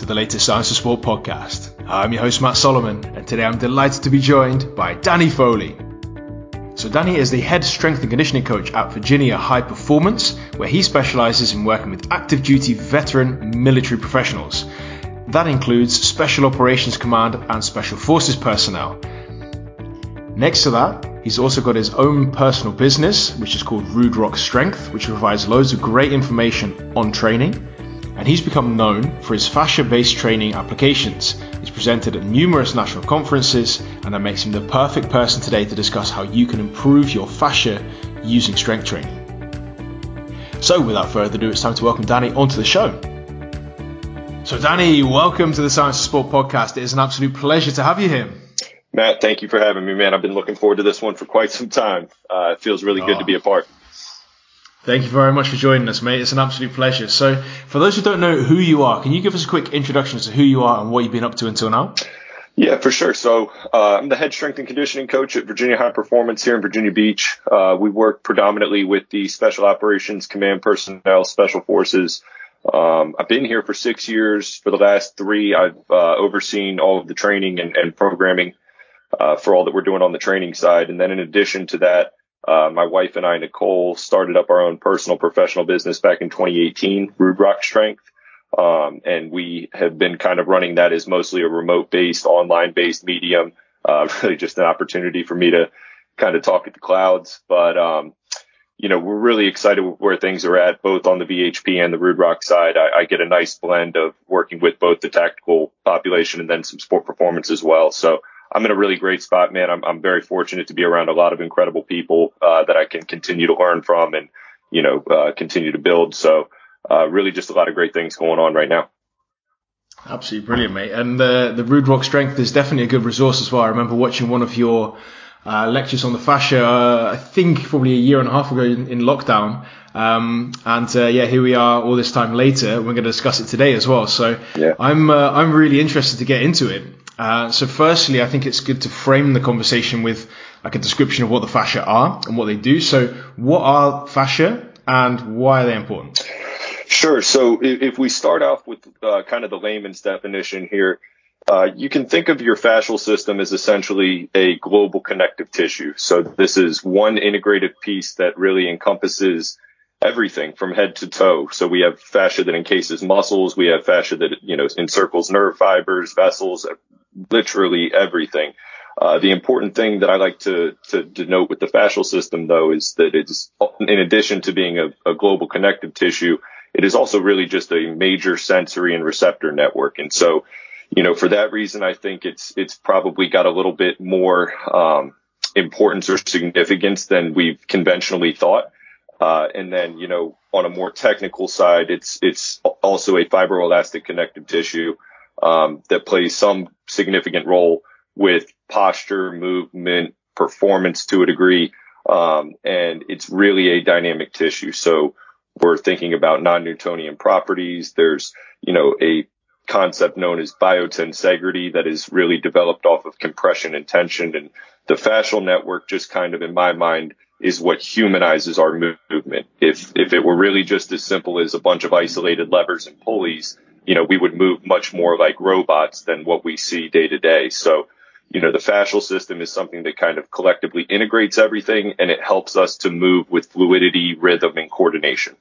to the latest Science of Sport podcast. I'm your host, Matt Solomon, and today I'm delighted to be joined by Danny Foley. So, Danny is the head strength and conditioning coach at Virginia High Performance, where he specializes in working with active duty veteran military professionals. That includes Special Operations Command and Special Forces personnel. Next to that, he's also got his own personal business, which is called Rude Rock Strength, which provides loads of great information on training. And he's become known for his fascia based training applications. He's presented at numerous national conferences, and that makes him the perfect person today to discuss how you can improve your fascia using strength training. So, without further ado, it's time to welcome Danny onto the show. So, Danny, welcome to the Science of Sport podcast. It is an absolute pleasure to have you here. Matt, thank you for having me, man. I've been looking forward to this one for quite some time. Uh, it feels really oh. good to be a part. Thank you very much for joining us, mate. It's an absolute pleasure. So, for those who don't know who you are, can you give us a quick introduction to who you are and what you've been up to until now? Yeah, for sure. So, uh, I'm the head strength and conditioning coach at Virginia High Performance here in Virginia Beach. Uh, we work predominantly with the Special Operations Command personnel, Special Forces. Um, I've been here for six years. For the last three, I've uh, overseen all of the training and, and programming uh, for all that we're doing on the training side. And then in addition to that, uh, my wife and I, Nicole, started up our own personal professional business back in 2018, Rude Rock Strength. Um, and we have been kind of running that as mostly a remote based, online based medium. Uh, really just an opportunity for me to kind of talk at the clouds. But, um, you know, we're really excited where things are at, both on the VHP and the Rude Rock side. I, I, get a nice blend of working with both the tactical population and then some sport performance as well. So I'm in a really great spot, man. I'm, I'm very fortunate to be around a lot of incredible people uh, that I can continue to learn from and, you know, uh, continue to build. So, uh, really just a lot of great things going on right now. Absolutely brilliant, mate. And the the Rude Rock Strength is definitely a good resource as well. I remember watching one of your uh, lectures on the fascia, uh, I think probably a year and a half ago in, in lockdown. Um, and uh, yeah, here we are all this time later. We're going to discuss it today as well. So yeah. I'm uh, I'm really interested to get into it. Uh, so firstly, I think it's good to frame the conversation with like a description of what the fascia are and what they do. So what are fascia and why are they important? Sure. So if we start off with uh, kind of the layman's definition here, uh, you can think of your fascial system as essentially a global connective tissue. So this is one integrated piece that really encompasses everything from head to toe. So we have fascia that encases muscles. We have fascia that, you know, encircles nerve fibers, vessels, literally everything. Uh, the important thing that I like to, to denote with the fascial system, though, is that it's, in addition to being a, a, global connective tissue, it is also really just a major sensory and receptor network. And so, you know, for that reason, I think it's, it's probably got a little bit more, um, importance or significance than we've conventionally thought. Uh, and then, you know, on a more technical side, it's, it's also a fibroelastic connective tissue um, that plays some significant role with posture, movement, performance to a degree. Um, and it's really a dynamic tissue. So we're thinking about non-Newtonian properties. There's, you know, a concept known as biotensegrity that is really developed off of compression and tension. And the fascial network just kind of, in my mind, is what humanizes our movement. If, if it were really just as simple as a bunch of isolated levers and pulleys, you know, we would move much more like robots than what we see day to day. So, you know, the fascial system is something that kind of collectively integrates everything and it helps us to move with fluidity, rhythm, and coordination.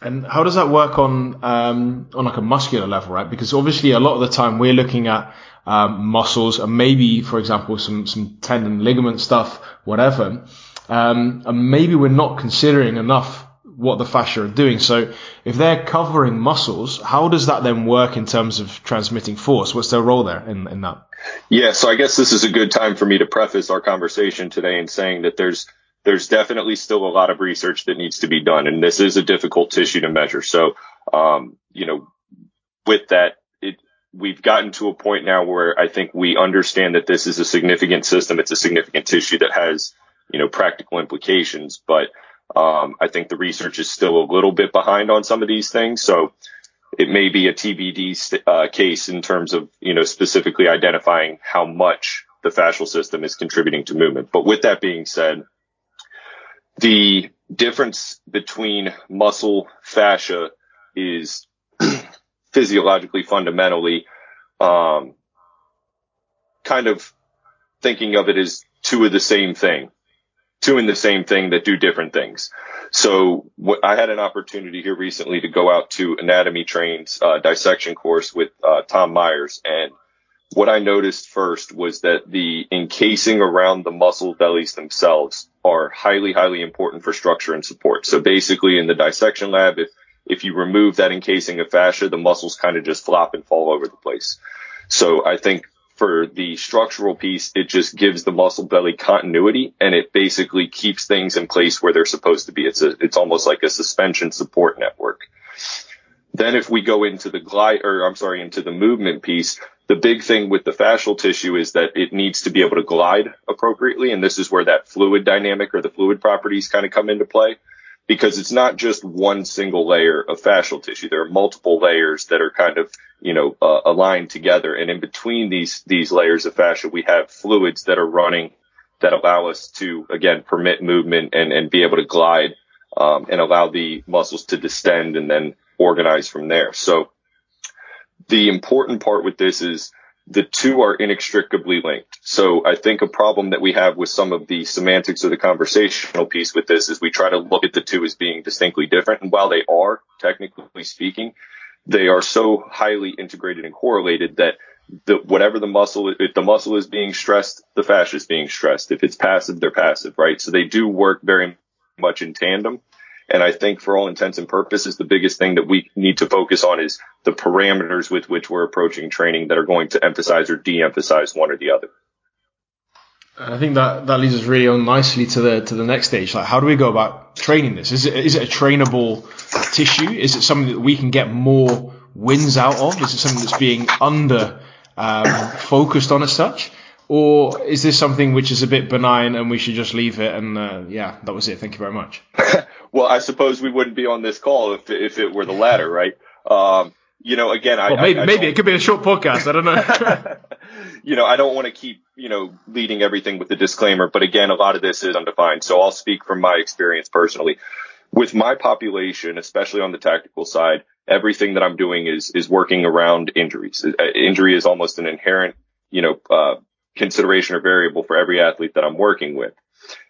And how does that work on um, on like a muscular level, right? Because obviously, a lot of the time we're looking at um, muscles and maybe, for example, some some tendon, ligament stuff, whatever. Um, and maybe we're not considering enough what the fascia are doing. So if they're covering muscles, how does that then work in terms of transmitting force? What's their role there in, in that? Yeah, so I guess this is a good time for me to preface our conversation today in saying that there's there's definitely still a lot of research that needs to be done, and this is a difficult tissue to measure. So, um, you know, with that, it, we've gotten to a point now where I think we understand that this is a significant system. It's a significant tissue that has, you know, practical implications, but um, I think the research is still a little bit behind on some of these things. So it may be a TBD uh, case in terms of, you know, specifically identifying how much the fascial system is contributing to movement. But with that being said, the difference between muscle fascia is physiologically, fundamentally, um, kind of thinking of it as two of the same thing, in the same thing that do different things. So what, I had an opportunity here recently to go out to anatomy trains uh, dissection course with uh, Tom Myers, and what I noticed first was that the encasing around the muscle bellies themselves are highly, highly important for structure and support. So basically, in the dissection lab, if if you remove that encasing of fascia, the muscles kind of just flop and fall over the place. So I think for the structural piece, it just gives the muscle belly continuity and it basically keeps things in place where they're supposed to be. It's a, it's almost like a suspension support network. Then if we go into the glide, or I'm sorry, into the movement piece, the big thing with the fascial tissue is that it needs to be able to glide appropriately. And this is where that fluid dynamic or the fluid properties kind of come into play because it's not just one single layer of fascial tissue. There are multiple layers that are kind of, you know, uh, aligned together. And in between these, these layers of fascia, we have fluids that are running that allow us to, again, permit movement and, and be able to glide, um, and allow the muscles to distend and then organize from there. So the important part with this is the two are inextricably linked. So I think a problem that we have with some of the semantics of the conversational piece with this is we try to look at the two as being distinctly different. And while they are, technically speaking, they are so highly integrated and correlated that the, whatever the muscle, if the muscle is being stressed, the fascia is being stressed. If it's passive, they're passive, right? So they do work very much in tandem. And I think for all intents and purposes, the biggest thing that we need to focus on is the parameters with which we're approaching training that are going to emphasize or de-emphasize one or the other. I think that, that leads us really on nicely to the to the next stage. Like, how do we go about training this? Is it is it a trainable tissue? Is it something that we can get more wins out of? Is it something that's being under um, focused on as such? Or is this something which is a bit benign and we should just leave it? And uh, yeah, that was it. Thank you very much. well, I suppose we wouldn't be on this call if if it were the latter, right? Um, you know, again, well, I maybe, I, I maybe it could be a short podcast. I don't know. you know, I don't want to keep you know leading everything with the disclaimer, but again, a lot of this is undefined. So I'll speak from my experience personally. With my population, especially on the tactical side, everything that I'm doing is is working around injuries. Uh, injury is almost an inherent, you know, uh, consideration or variable for every athlete that I'm working with.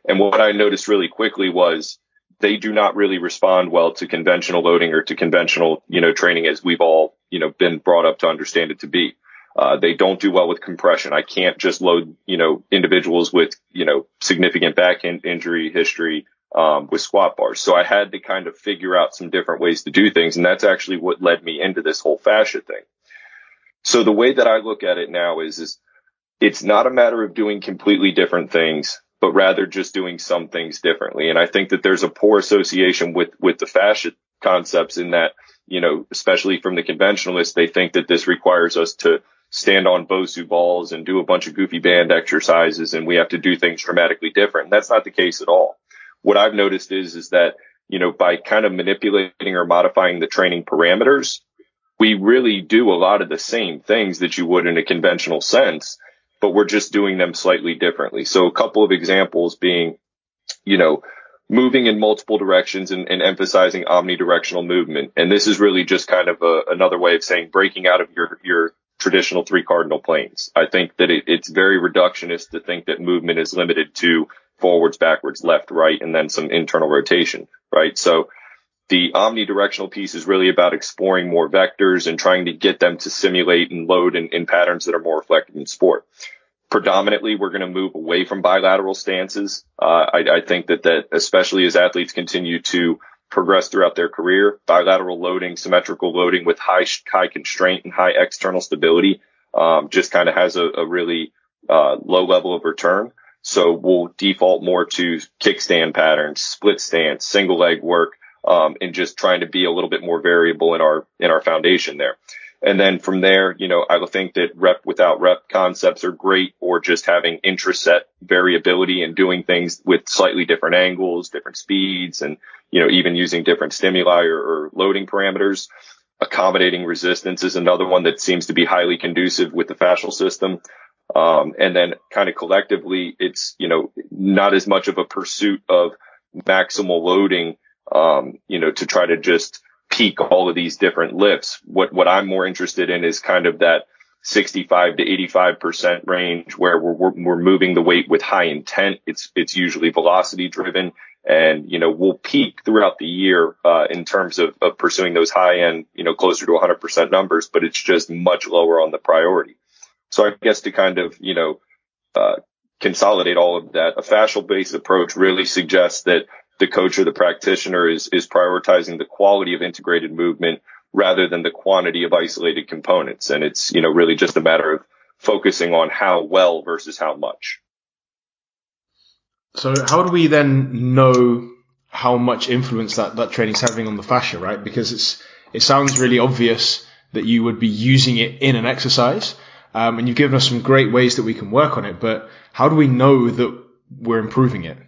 And what I noticed really quickly was they do not really respond well to conventional loading or to conventional, you know, training as we've all, you know, been brought up to understand it to be. Uh, they don't do well with compression. I can't just load, you know, individuals with, you know, significant back in- injury history, um, with squat bars. So I had to kind of figure out some different ways to do things. And that's actually what led me into this whole fascia thing. So the way that I look at it now is, is it's not a matter of doing completely different things, but rather just doing some things differently. And I think that there's a poor association with, with the fascia concepts in that, you know, especially from the conventionalists, they think that this requires us to stand on Bosu balls and do a bunch of goofy band exercises and we have to do things dramatically different. That's not the case at all. What I've noticed is, is that, you know, by kind of manipulating or modifying the training parameters, we really do a lot of the same things that you would in a conventional sense but we're just doing them slightly differently. So a couple of examples being, you know, moving in multiple directions and, and emphasizing omnidirectional movement. And this is really just kind of a, another way of saying breaking out of your, your traditional three cardinal planes. I think that it, it's very reductionist to think that movement is limited to forwards, backwards, left, right, and then some internal rotation, right? So the omnidirectional piece is really about exploring more vectors and trying to get them to simulate and load in, in patterns that are more reflective in sport. Predominantly, we're going to move away from bilateral stances. Uh, I, I think that that especially as athletes continue to progress throughout their career, bilateral loading, symmetrical loading with high high constraint and high external stability um, just kind of has a, a really uh, low level of return. So we'll default more to kickstand patterns, split stance, single leg work, um, and just trying to be a little bit more variable in our in our foundation there. And then from there, you know, I think that rep without rep concepts are great or just having intraset variability and doing things with slightly different angles, different speeds, and, you know, even using different stimuli or, or loading parameters. Accommodating resistance is another one that seems to be highly conducive with the fascial system. Um, and then kind of collectively, it's, you know, not as much of a pursuit of maximal loading um, you know, to try to just peak all of these different lifts. What, what I'm more interested in is kind of that 65 to 85% range where we're, we're, we're moving the weight with high intent. It's, it's usually velocity driven and, you know, we'll peak throughout the year, uh, in terms of, of pursuing those high end, you know, closer to 100% numbers, but it's just much lower on the priority. So I guess to kind of, you know, uh, consolidate all of that, a fascial based approach really suggests that the coach or the practitioner is, is prioritizing the quality of integrated movement rather than the quantity of isolated components. And it's, you know, really just a matter of focusing on how well versus how much. So how do we then know how much influence that, that training is having on the fascia, right? Because it's, it sounds really obvious that you would be using it in an exercise. Um, and you've given us some great ways that we can work on it, but how do we know that we're improving it?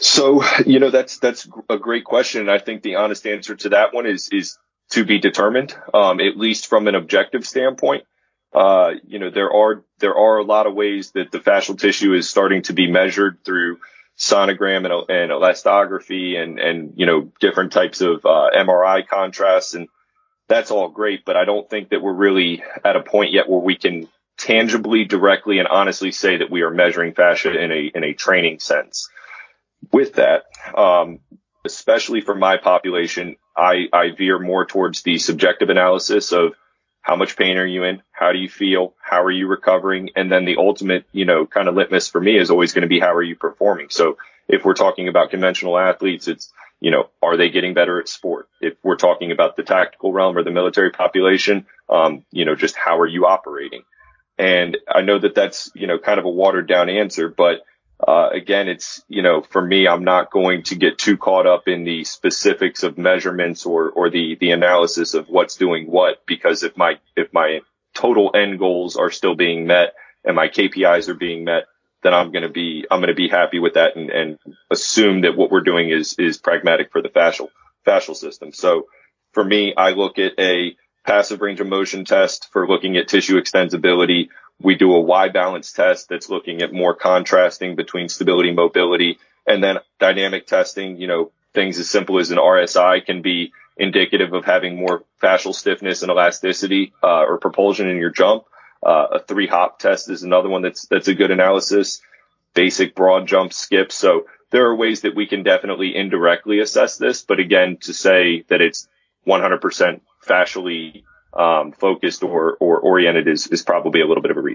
So, you know, that's, that's a great question. I think the honest answer to that one is, is to be determined, um, at least from an objective standpoint. Uh, you know, there are, there are a lot of ways that the fascial tissue is starting to be measured through sonogram and, and elastography and, and, you know, different types of, uh, MRI contrasts. And that's all great, but I don't think that we're really at a point yet where we can tangibly, directly, and honestly say that we are measuring fascia in a, in a training sense. With that, um, especially for my population, I, I veer more towards the subjective analysis of how much pain are you in? How do you feel? How are you recovering? And then the ultimate, you know, kind of litmus for me is always going to be how are you performing? So if we're talking about conventional athletes, it's, you know, are they getting better at sport? If we're talking about the tactical realm or the military population, um, you know, just how are you operating? And I know that that's, you know, kind of a watered down answer, but uh, again, it's, you know, for me, I'm not going to get too caught up in the specifics of measurements or, or the, the analysis of what's doing what, because if my, if my total end goals are still being met and my KPIs are being met, then I'm going to be, I'm going to be happy with that and, and assume that what we're doing is, is pragmatic for the fascial, fascial system. So for me, I look at a passive range of motion test for looking at tissue extensibility we do a Y balance test that's looking at more contrasting between stability, and mobility, and then dynamic testing, you know, things as simple as an RSI can be indicative of having more fascial stiffness and elasticity, uh, or propulsion in your jump. Uh, a three hop test is another one that's, that's a good analysis. Basic broad jump skips. So there are ways that we can definitely indirectly assess this. But again, to say that it's 100% fascially um, focused or, or oriented is, is probably a little bit of a.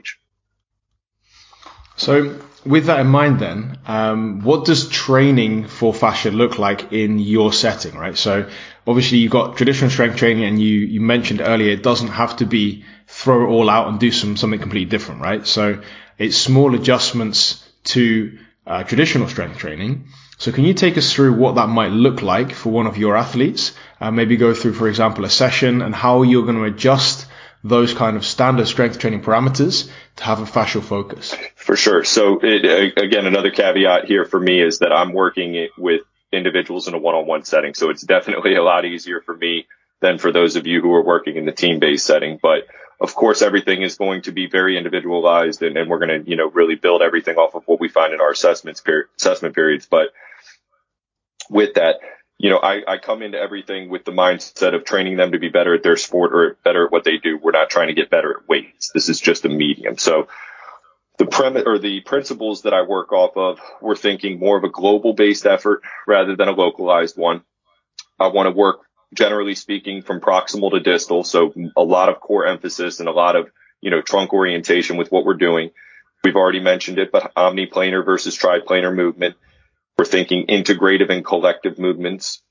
So, with that in mind, then, um, what does training for fascia look like in your setting, right? So, obviously, you've got traditional strength training, and you you mentioned earlier it doesn't have to be throw it all out and do some something completely different, right? So, it's small adjustments to uh, traditional strength training. So, can you take us through what that might look like for one of your athletes? Uh, maybe go through, for example, a session and how you're going to adjust those kind of standard strength training parameters to have a fascial focus. For sure. So it, again, another caveat here for me is that I'm working with individuals in a one-on-one setting. So it's definitely a lot easier for me than for those of you who are working in the team-based setting. But of course, everything is going to be very individualized and, and we're going to, you know, really build everything off of what we find in our assessments, assessment periods. But with that, you know, I, I come into everything with the mindset of training them to be better at their sport or better at what they do. We're not trying to get better at weights. This is just a medium. So the premise or the principles that I work off of, we're thinking more of a global based effort rather than a localized one. I want to work generally speaking from proximal to distal. So a lot of core emphasis and a lot of, you know, trunk orientation with what we're doing. We've already mentioned it, but omniplanar versus triplanar movement we're thinking integrative and collective movements.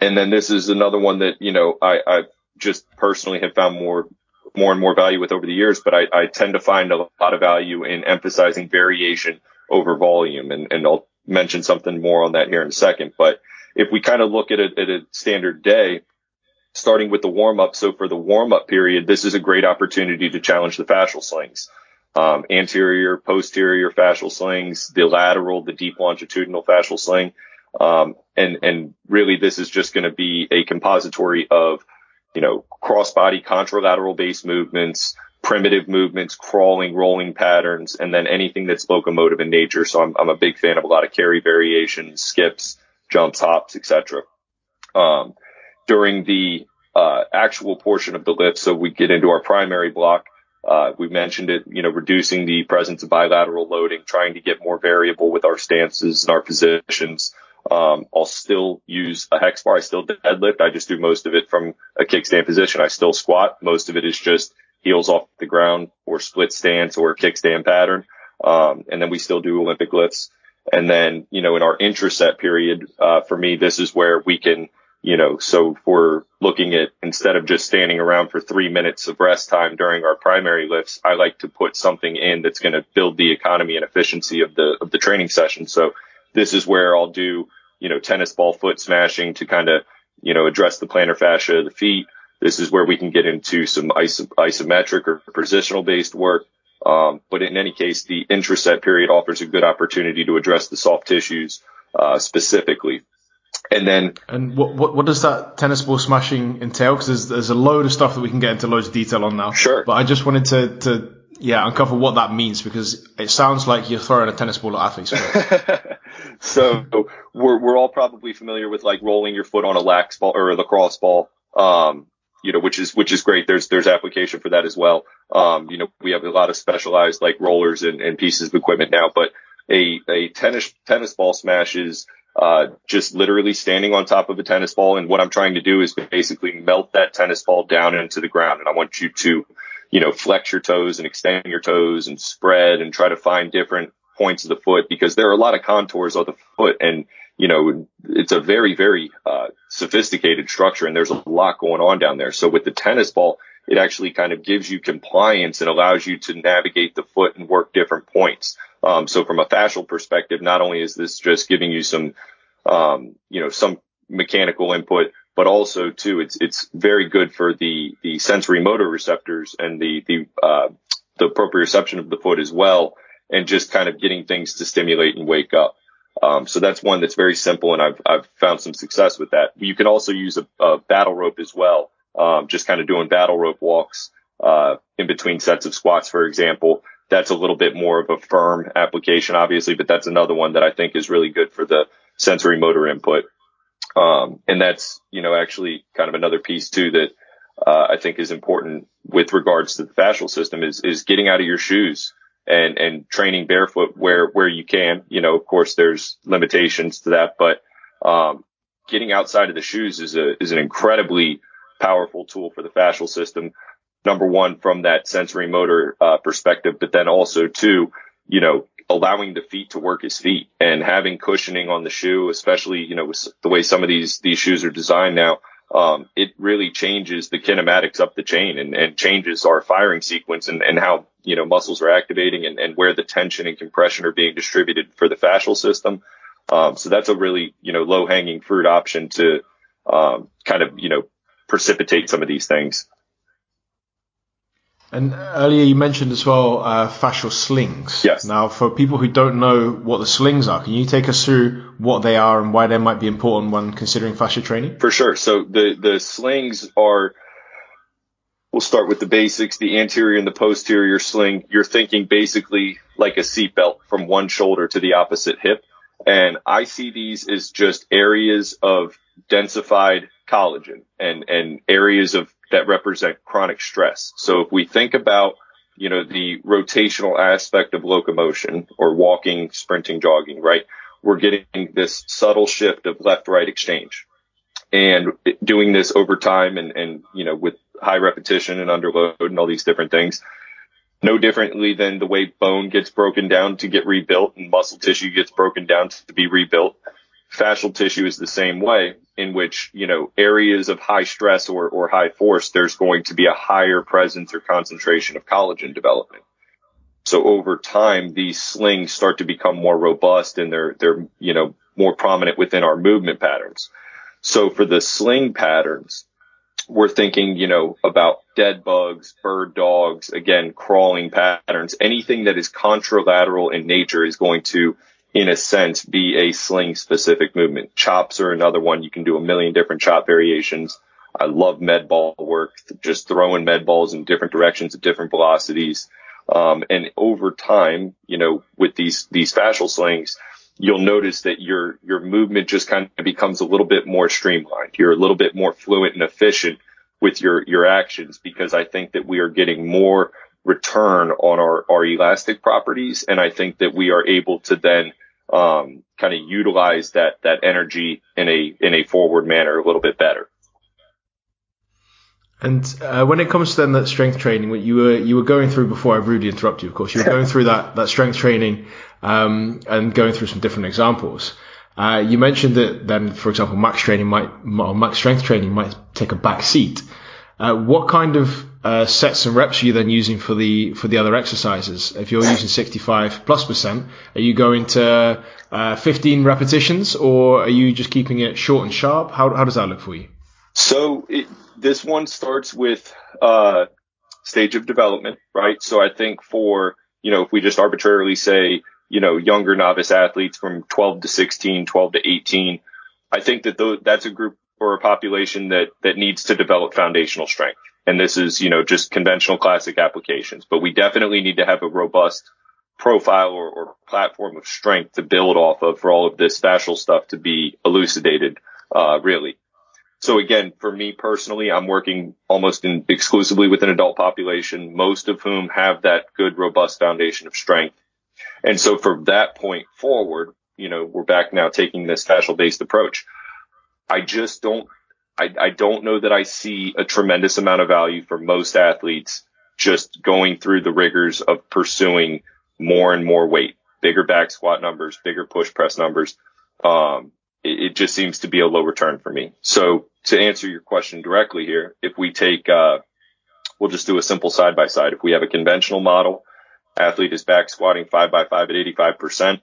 And then this is another one that, you know, I, I just personally have found more, more and more value with over the years, but I, I tend to find a lot of value in emphasizing variation over volume. And, and I'll mention something more on that here in a second. But if we kind of look at it at a standard day, starting with the warm up. So for the warm up period, this is a great opportunity to challenge the fascial slings um, anterior, posterior fascial slings, the lateral, the deep longitudinal fascial sling. Um, and, and really this is just going to be a compository of, you know, cross body contralateral base movements, primitive movements, crawling, rolling patterns, and then anything that's locomotive in nature. So I'm, I'm a big fan of a lot of carry variations, skips, jumps, hops, etc. Um, during the uh, actual portion of the lift. So we get into our primary block. Uh, we mentioned it, you know, reducing the presence of bilateral loading, trying to get more variable with our stances and our positions. Um, I'll still use a hex bar. I still deadlift. I just do most of it from a kickstand position. I still squat. Most of it is just heels off the ground or split stance or kickstand pattern. Um, and then we still do Olympic lifts. And then, you know, in our intraset period, uh, for me, this is where we can, you know, so we're looking at instead of just standing around for three minutes of rest time during our primary lifts, I like to put something in that's going to build the economy and efficiency of the, of the training session. So this is where I'll do, you know, tennis ball foot smashing to kind of, you know, address the plantar fascia of the feet. This is where we can get into some iso- isometric or positional based work. Um, but in any case, the intraset period offers a good opportunity to address the soft tissues uh, specifically. And then, and what, what, what does that tennis ball smashing entail? Because there's there's a load of stuff that we can get into loads of detail on now. Sure. But I just wanted to to yeah uncover what that means because it sounds like you're throwing a tennis ball at athletes. so we're we're all probably familiar with like rolling your foot on a lax ball or a lacrosse ball. Um, you know, which is, which is great. There's, there's application for that as well. Um, you know, we have a lot of specialized like rollers and, and pieces of equipment now, but a, a tennis, tennis ball smash is, uh, just literally standing on top of a tennis ball. And what I'm trying to do is basically melt that tennis ball down into the ground. And I want you to, you know, flex your toes and extend your toes and spread and try to find different points of the foot because there are a lot of contours of the foot and you know, it's a very, very uh, sophisticated structure and there's a lot going on down there. So with the tennis ball, it actually kind of gives you compliance and allows you to navigate the foot and work different points. Um, so from a fascial perspective, not only is this just giving you some, um, you know, some mechanical input, but also too, it's, it's very good for the, the sensory motor receptors and the, the, uh, the proprioception of the foot as well. And just kind of getting things to stimulate and wake up. Um, so that's one that's very simple, and I've I've found some success with that. You can also use a, a battle rope as well, um, just kind of doing battle rope walks uh, in between sets of squats, for example. That's a little bit more of a firm application, obviously, but that's another one that I think is really good for the sensory motor input. Um, and that's you know actually kind of another piece too that uh, I think is important with regards to the fascial system is is getting out of your shoes and, and training barefoot where, where you can. You know, of course there's limitations to that, but, um, getting outside of the shoes is a, is an incredibly powerful tool for the fascial system. Number one, from that sensory motor, uh, perspective, but then also two, you know, allowing the feet to work as feet and having cushioning on the shoe, especially, you know, with the way some of these, these shoes are designed now, um, it really changes the kinematics up the chain and, and changes our firing sequence and, and how, you know, muscles are activating and, and where the tension and compression are being distributed for the fascial system. Um, so that's a really, you know, low hanging fruit option to, um, kind of, you know, precipitate some of these things. And earlier you mentioned as well uh, fascial slings. Yes. Now, for people who don't know what the slings are, can you take us through what they are and why they might be important when considering fascia training? For sure. So the the slings are. We'll start with the basics. The anterior and the posterior sling. You're thinking basically like a seatbelt from one shoulder to the opposite hip. And I see these as just areas of densified collagen and, and areas of that represent chronic stress. So if we think about, you know, the rotational aspect of locomotion or walking, sprinting, jogging, right? We're getting this subtle shift of left right exchange and doing this over time and, and, you know, with high repetition and underload and all these different things. No differently than the way bone gets broken down to get rebuilt and muscle tissue gets broken down to be rebuilt fascial tissue is the same way in which, you know, areas of high stress or, or high force, there's going to be a higher presence or concentration of collagen development. So over time, these slings start to become more robust and they're, they're, you know, more prominent within our movement patterns. So for the sling patterns, we're thinking, you know, about dead bugs, bird dogs, again, crawling patterns, anything that is contralateral in nature is going to in a sense, be a sling specific movement. Chops are another one. You can do a million different chop variations. I love med ball work, just throwing med balls in different directions at different velocities. Um, and over time, you know, with these, these fascial slings, you'll notice that your, your movement just kind of becomes a little bit more streamlined. You're a little bit more fluent and efficient with your, your actions because I think that we are getting more return on our, our elastic properties. And I think that we are able to then, um, kind of utilize that, that energy in a, in a forward manner a little bit better. And uh, when it comes to then that strength training, what you were you were going through before I rudely interrupt you, of course, you were going through that that strength training um, and going through some different examples. Uh, you mentioned that then, for example, max training might or max strength training might take a back seat. Uh, what kind of uh, sets and reps are you then using for the for the other exercises? If you're using 65 plus percent, are you going to uh, 15 repetitions, or are you just keeping it short and sharp? How how does that look for you? So it, this one starts with uh, stage of development, right? So I think for, you know, if we just arbitrarily say, you know, younger novice athletes from 12 to 16, 12 to 18, I think that th- that's a group or a population that, that needs to develop foundational strength. And this is, you know, just conventional classic applications, but we definitely need to have a robust profile or, or platform of strength to build off of for all of this fascial stuff to be elucidated, uh, really. So again, for me personally, I'm working almost in, exclusively with an adult population, most of whom have that good, robust foundation of strength. And so from that point forward, you know, we're back now taking this fascial based approach. I just don't, I, I don't know that I see a tremendous amount of value for most athletes just going through the rigors of pursuing more and more weight, bigger back squat numbers, bigger push press numbers. Um, it, it just seems to be a low return for me. So to answer your question directly here, if we take, uh, we'll just do a simple side by side. If we have a conventional model, athlete is back squatting five by five at 85%.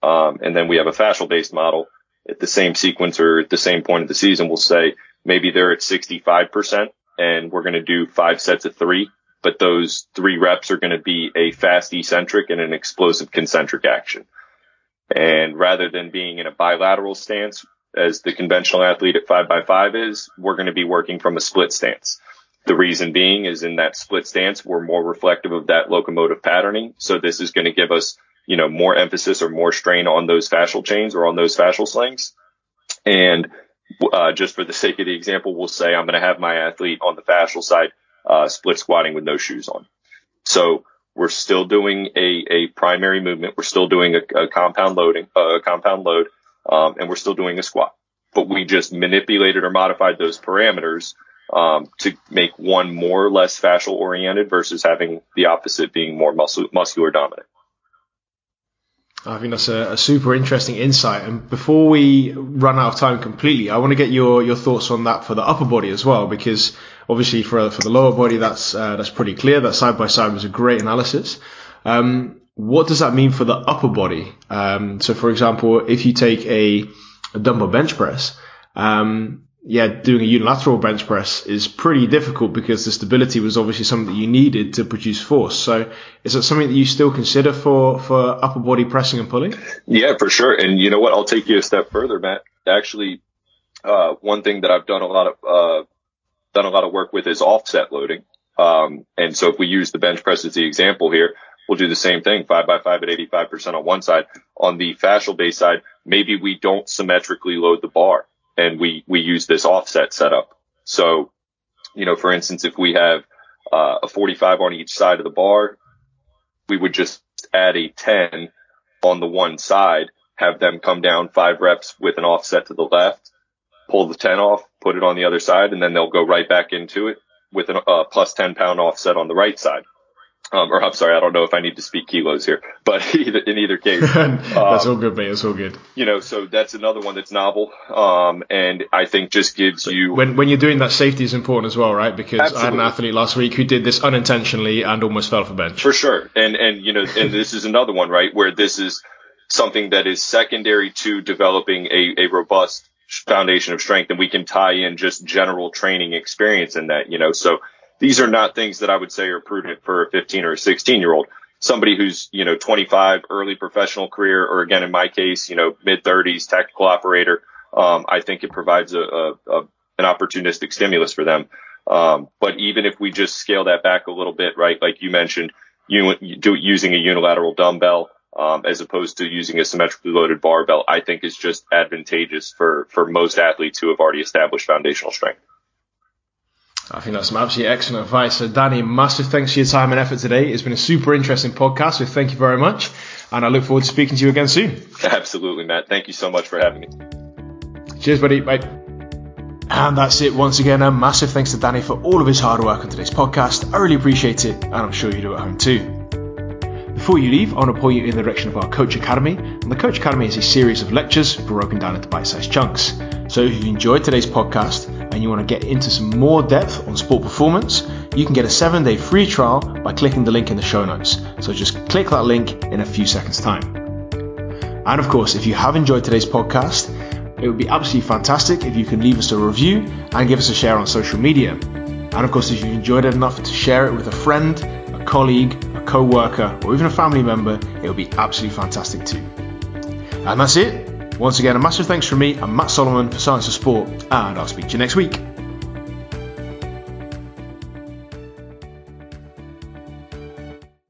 Um, and then we have a fascial based model at the same sequence or at the same point of the season. We'll say maybe they're at 65% and we're going to do five sets of three, but those three reps are going to be a fast eccentric and an explosive concentric action. And rather than being in a bilateral stance, as the conventional athlete at five by five is, we're going to be working from a split stance. The reason being is in that split stance, we're more reflective of that locomotive patterning. So this is going to give us, you know, more emphasis or more strain on those fascial chains or on those fascial slings. And uh, just for the sake of the example, we'll say I'm going to have my athlete on the fascial side, uh, split squatting with no shoes on. So we're still doing a, a primary movement. We're still doing a, a compound loading, uh, a compound load um, and we're still doing a squat. But we just manipulated or modified those parameters um, to make one more or less fascial oriented versus having the opposite being more muscle, muscular dominant. I think that's a, a, super interesting insight. And before we run out of time completely, I want to get your, your thoughts on that for the upper body as well, because obviously for for the lower body, that's uh, that's pretty clear. That side by side was a great analysis. Um, what does that mean for the upper body? Um, so, for example, if you take a, a dumbbell bench press, um, yeah, doing a unilateral bench press is pretty difficult because the stability was obviously something that you needed to produce force. So, is that something that you still consider for for upper body pressing and pulling? Yeah, for sure. And you know what? I'll take you a step further, Matt. Actually, uh, one thing that I've done a lot of uh, done a lot of work with is offset loading. Um, and so, if we use the bench press as the example here we'll do the same thing, five by five at 85% on one side. On the fascial base side, maybe we don't symmetrically load the bar and we, we use this offset setup. So, you know, for instance, if we have uh, a 45 on each side of the bar, we would just add a 10 on the one side, have them come down five reps with an offset to the left, pull the 10 off, put it on the other side, and then they'll go right back into it with a uh, plus 10 pound offset on the right side. Um, or I'm sorry, I don't know if I need to speak kilos here, but either, in either case, that's um, all good, man. That's all good. You know, so that's another one that's novel, um, and I think just gives so you when when you're doing that, safety is important as well, right? Because absolutely. I had an athlete last week who did this unintentionally and almost fell off a bench. For sure, and and you know, and this is another one, right, where this is something that is secondary to developing a, a robust foundation of strength, and we can tie in just general training experience in that, you know, so these are not things that I would say are prudent for a 15 or a 16 year old. Somebody who's, you know, 25, early professional career, or again, in my case, you know, mid 30s, tactical operator. Um, I think it provides a, a, a, an opportunistic stimulus for them. Um, but even if we just scale that back a little bit, right, like you mentioned, you, you do using a unilateral dumbbell, um, as opposed to using a symmetrically loaded barbell, I think is just advantageous for, for most athletes who have already established foundational strength. I think that's some absolutely excellent advice. So, Danny, massive thanks for your time and effort today. It's been a super interesting podcast, so thank you very much. And I look forward to speaking to you again soon. Absolutely, Matt. Thank you so much for having me. Cheers, buddy. Bye. And that's it once again. A massive thanks to Danny for all of his hard work on today's podcast. I really appreciate it, and I'm sure you do at home too. Before you leave, I want to point you in the direction of our Coach Academy. And the Coach Academy is a series of lectures broken down into bite sized chunks. So if you enjoyed today's podcast and you want to get into some more depth on sport performance, you can get a seven day free trial by clicking the link in the show notes. So just click that link in a few seconds' time. And of course, if you have enjoyed today's podcast, it would be absolutely fantastic if you can leave us a review and give us a share on social media. And of course, if you enjoyed it enough to share it with a friend, a colleague, a co worker, or even a family member, it would be absolutely fantastic too. And that's it. Once again, a massive thanks from me and Matt Solomon for Science of Sport, and I'll speak to you next week.